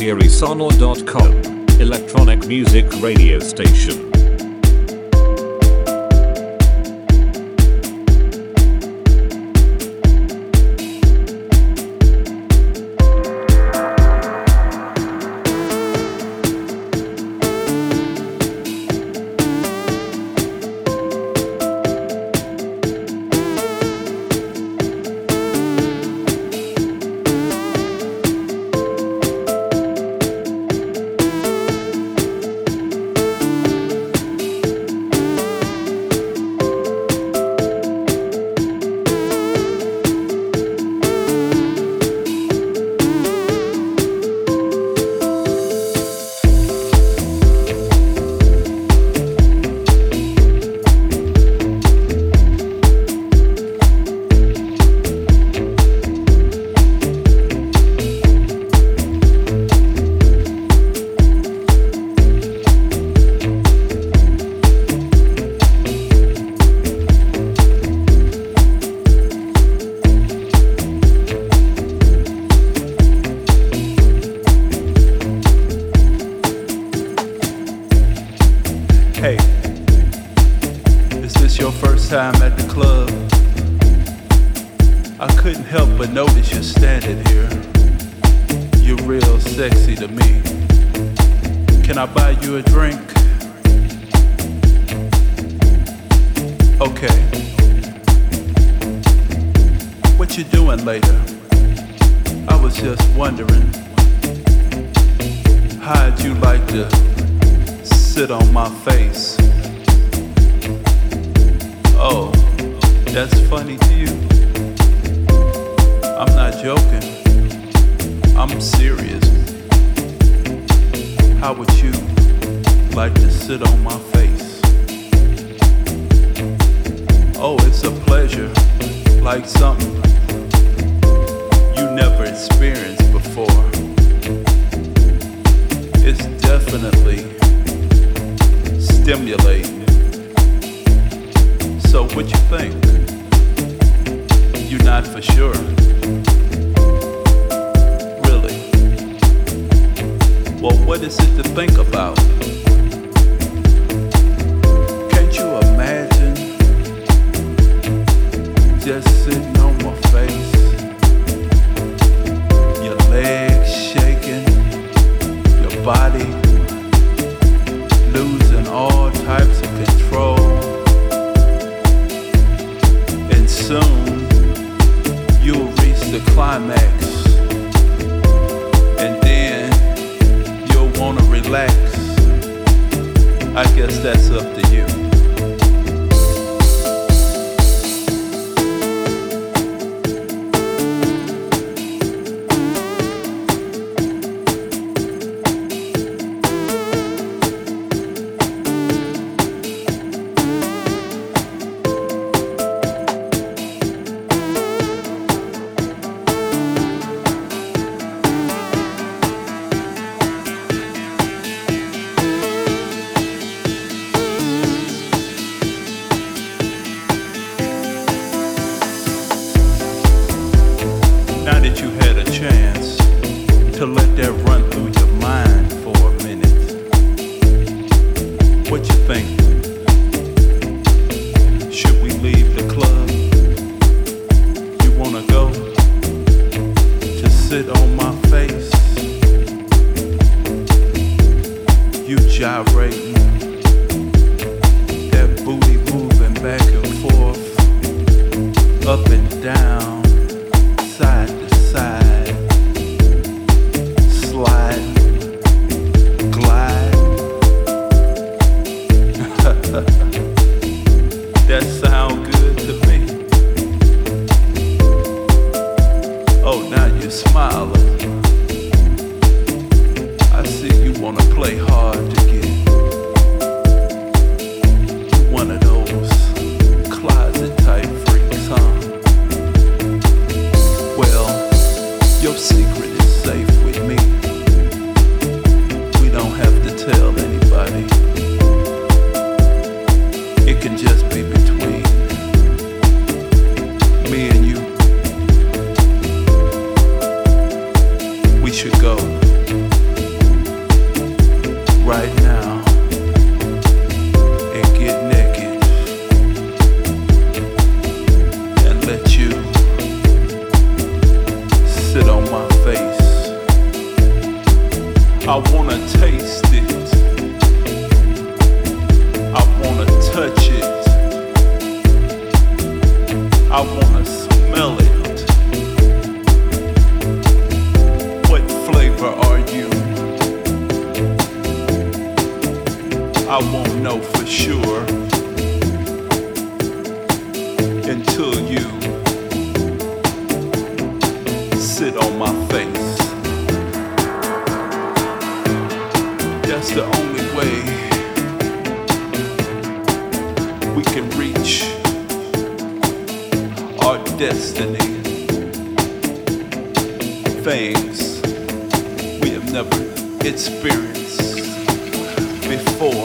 Sonor.com, electronic music radio station. Sit on my face. Oh, that's funny to you. I'm not joking. I'm serious. How would you like to sit on my face? Oh, it's a pleasure, like something you never experienced before. It's definitely stimulate. So what you think? You're not for sure. Really? Well, what is it to think about? Can't you imagine just sitting destiny. Things we have never experienced before.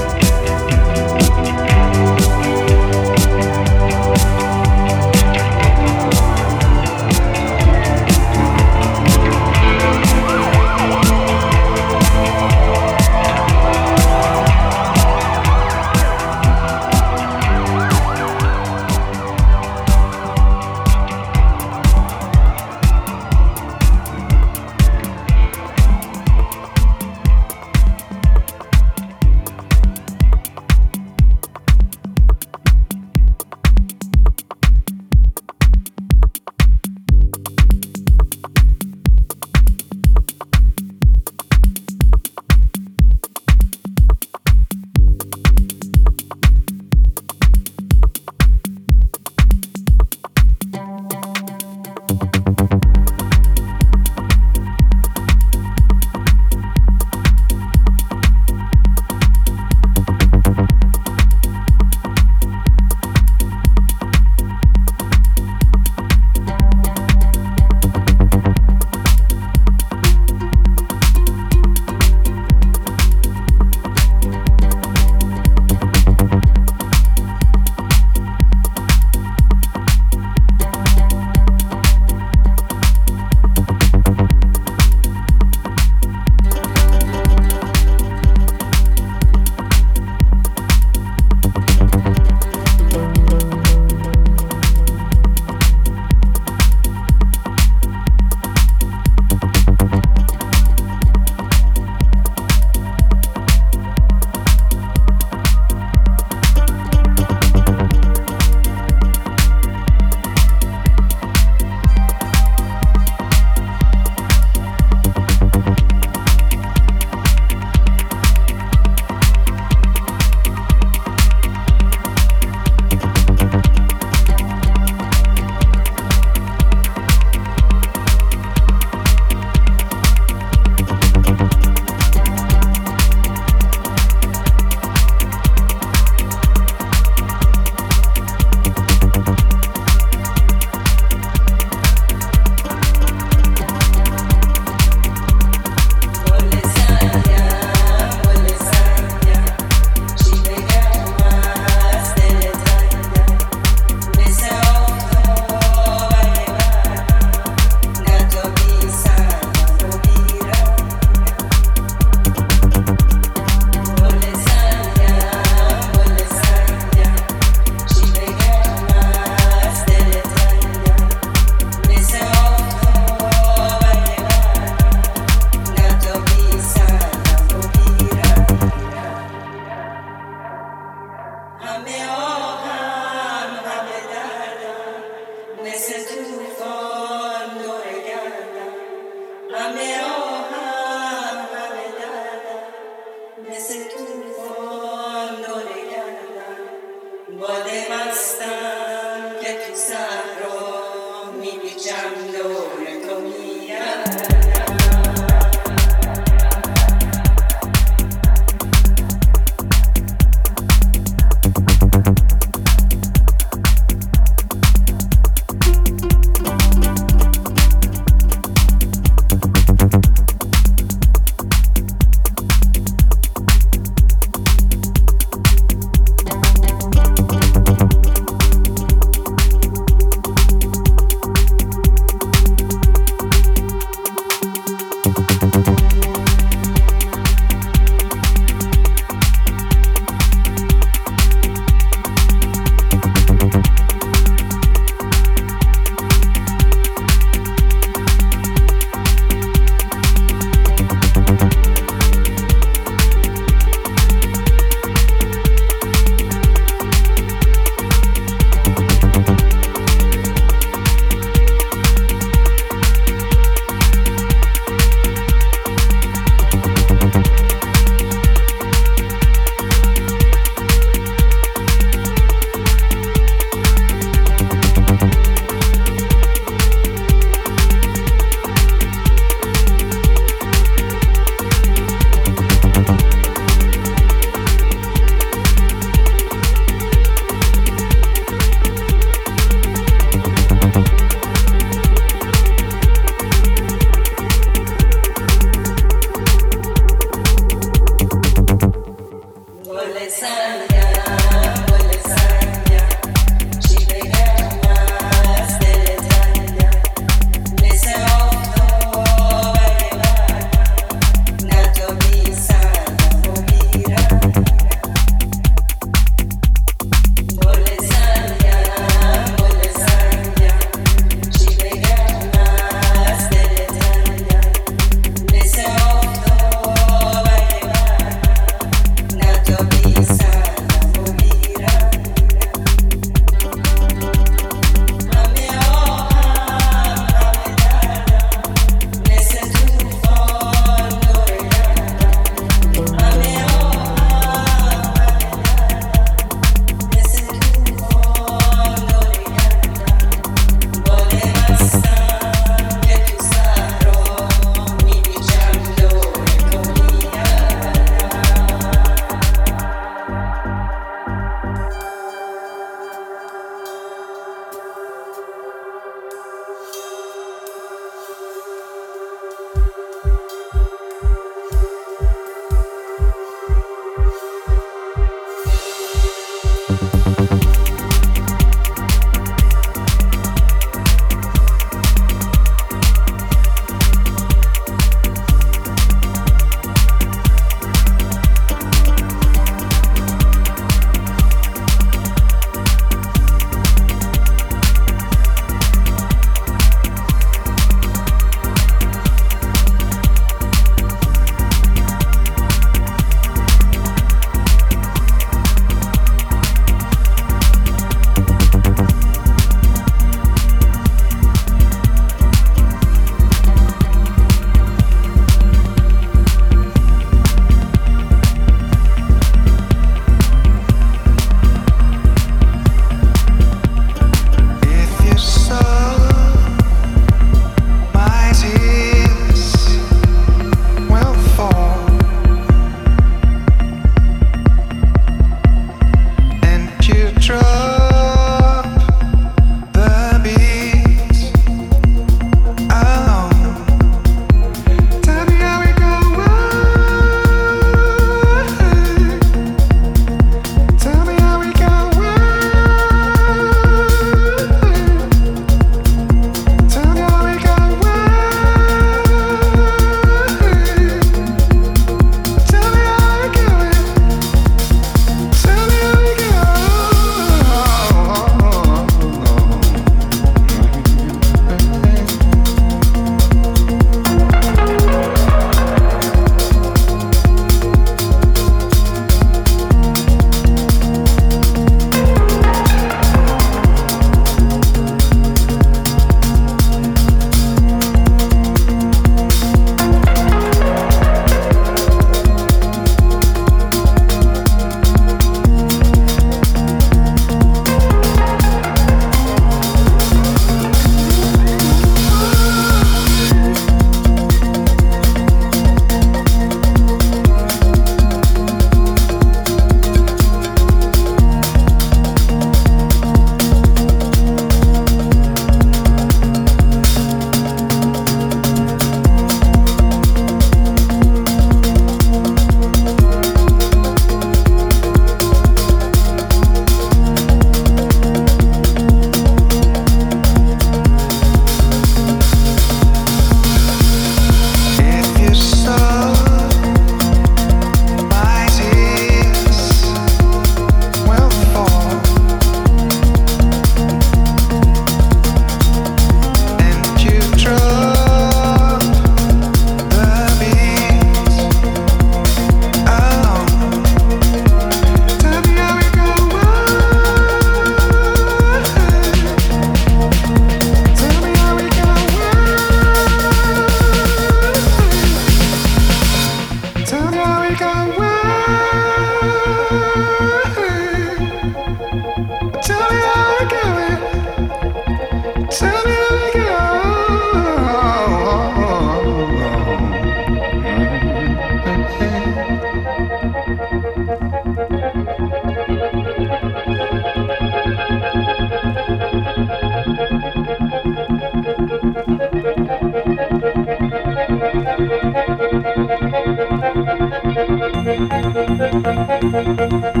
Música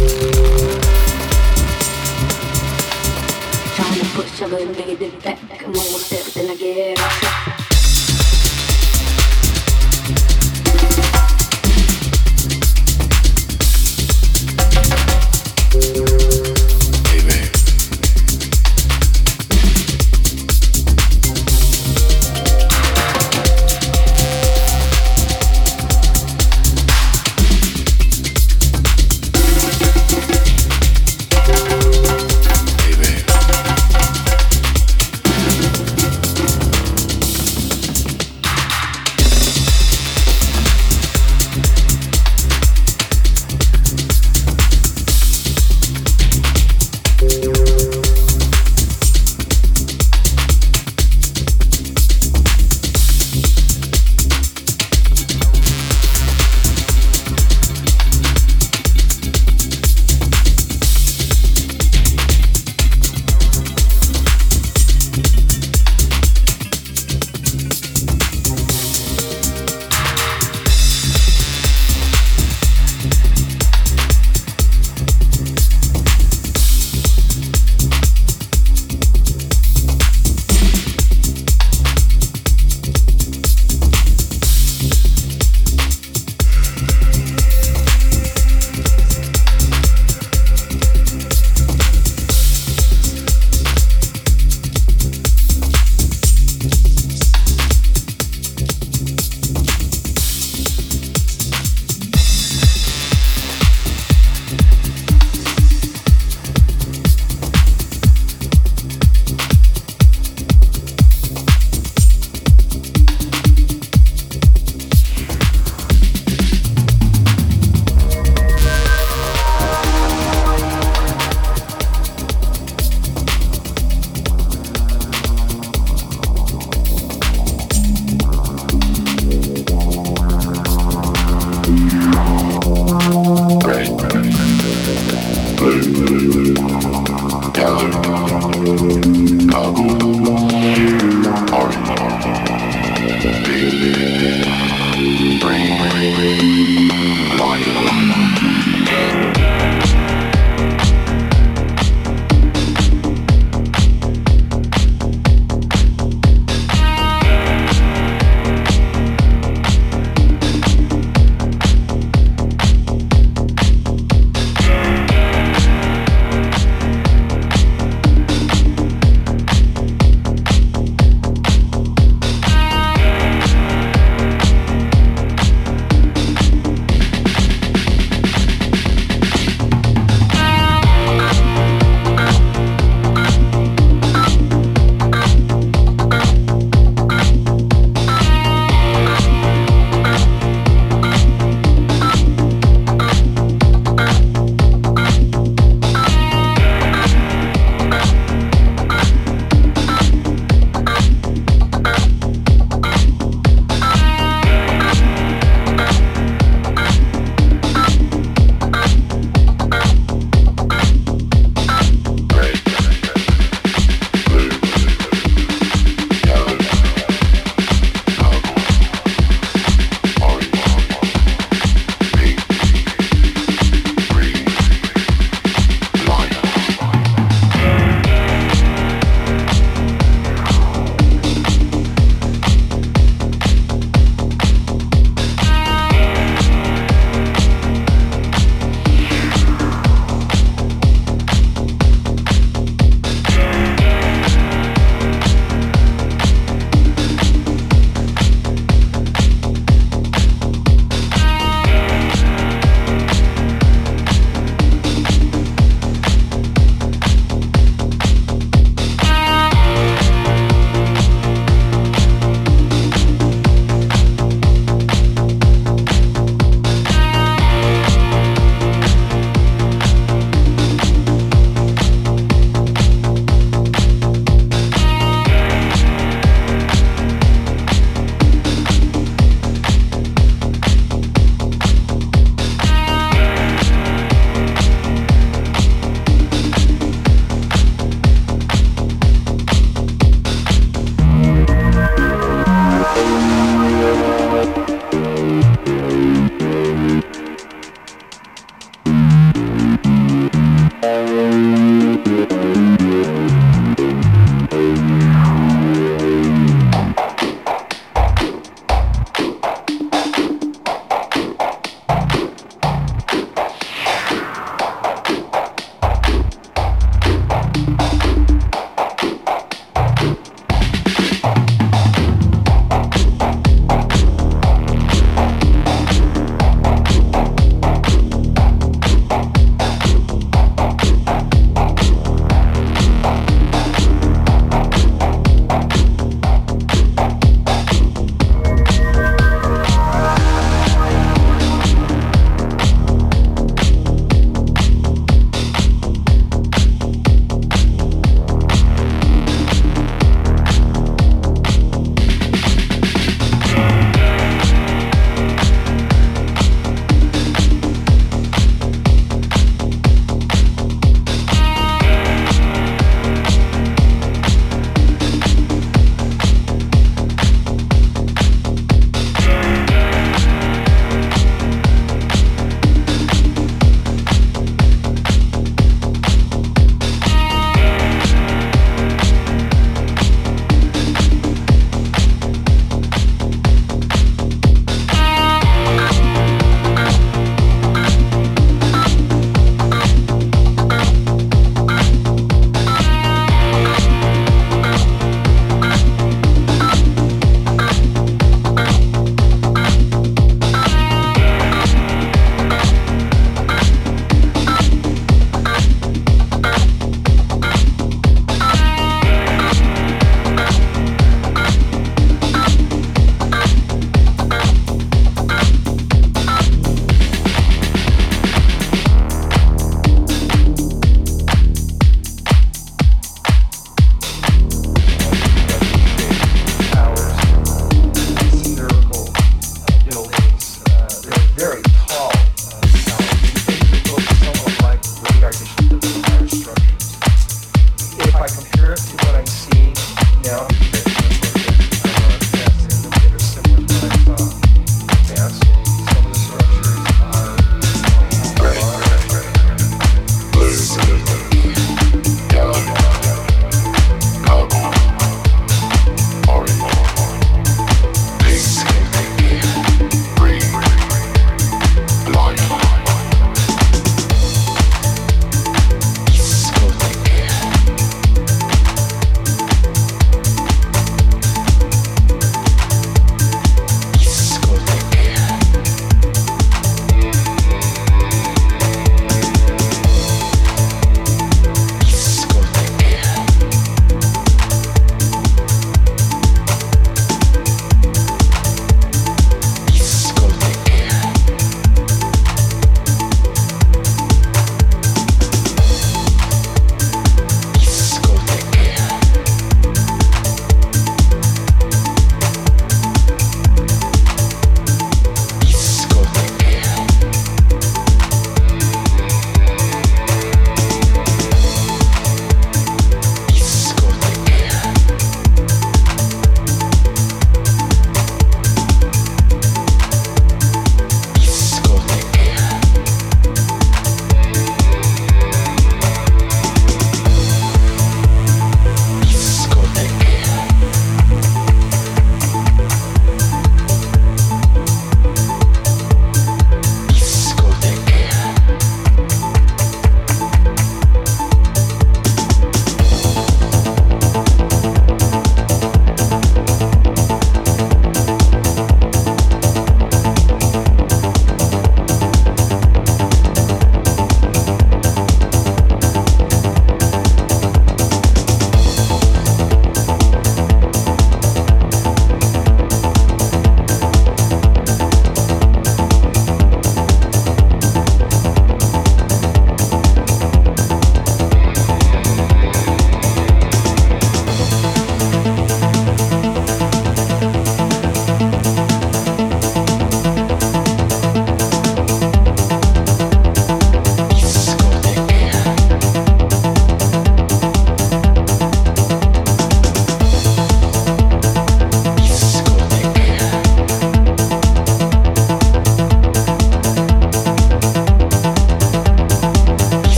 Trying to push a make it back, I'm almost there, then I get up.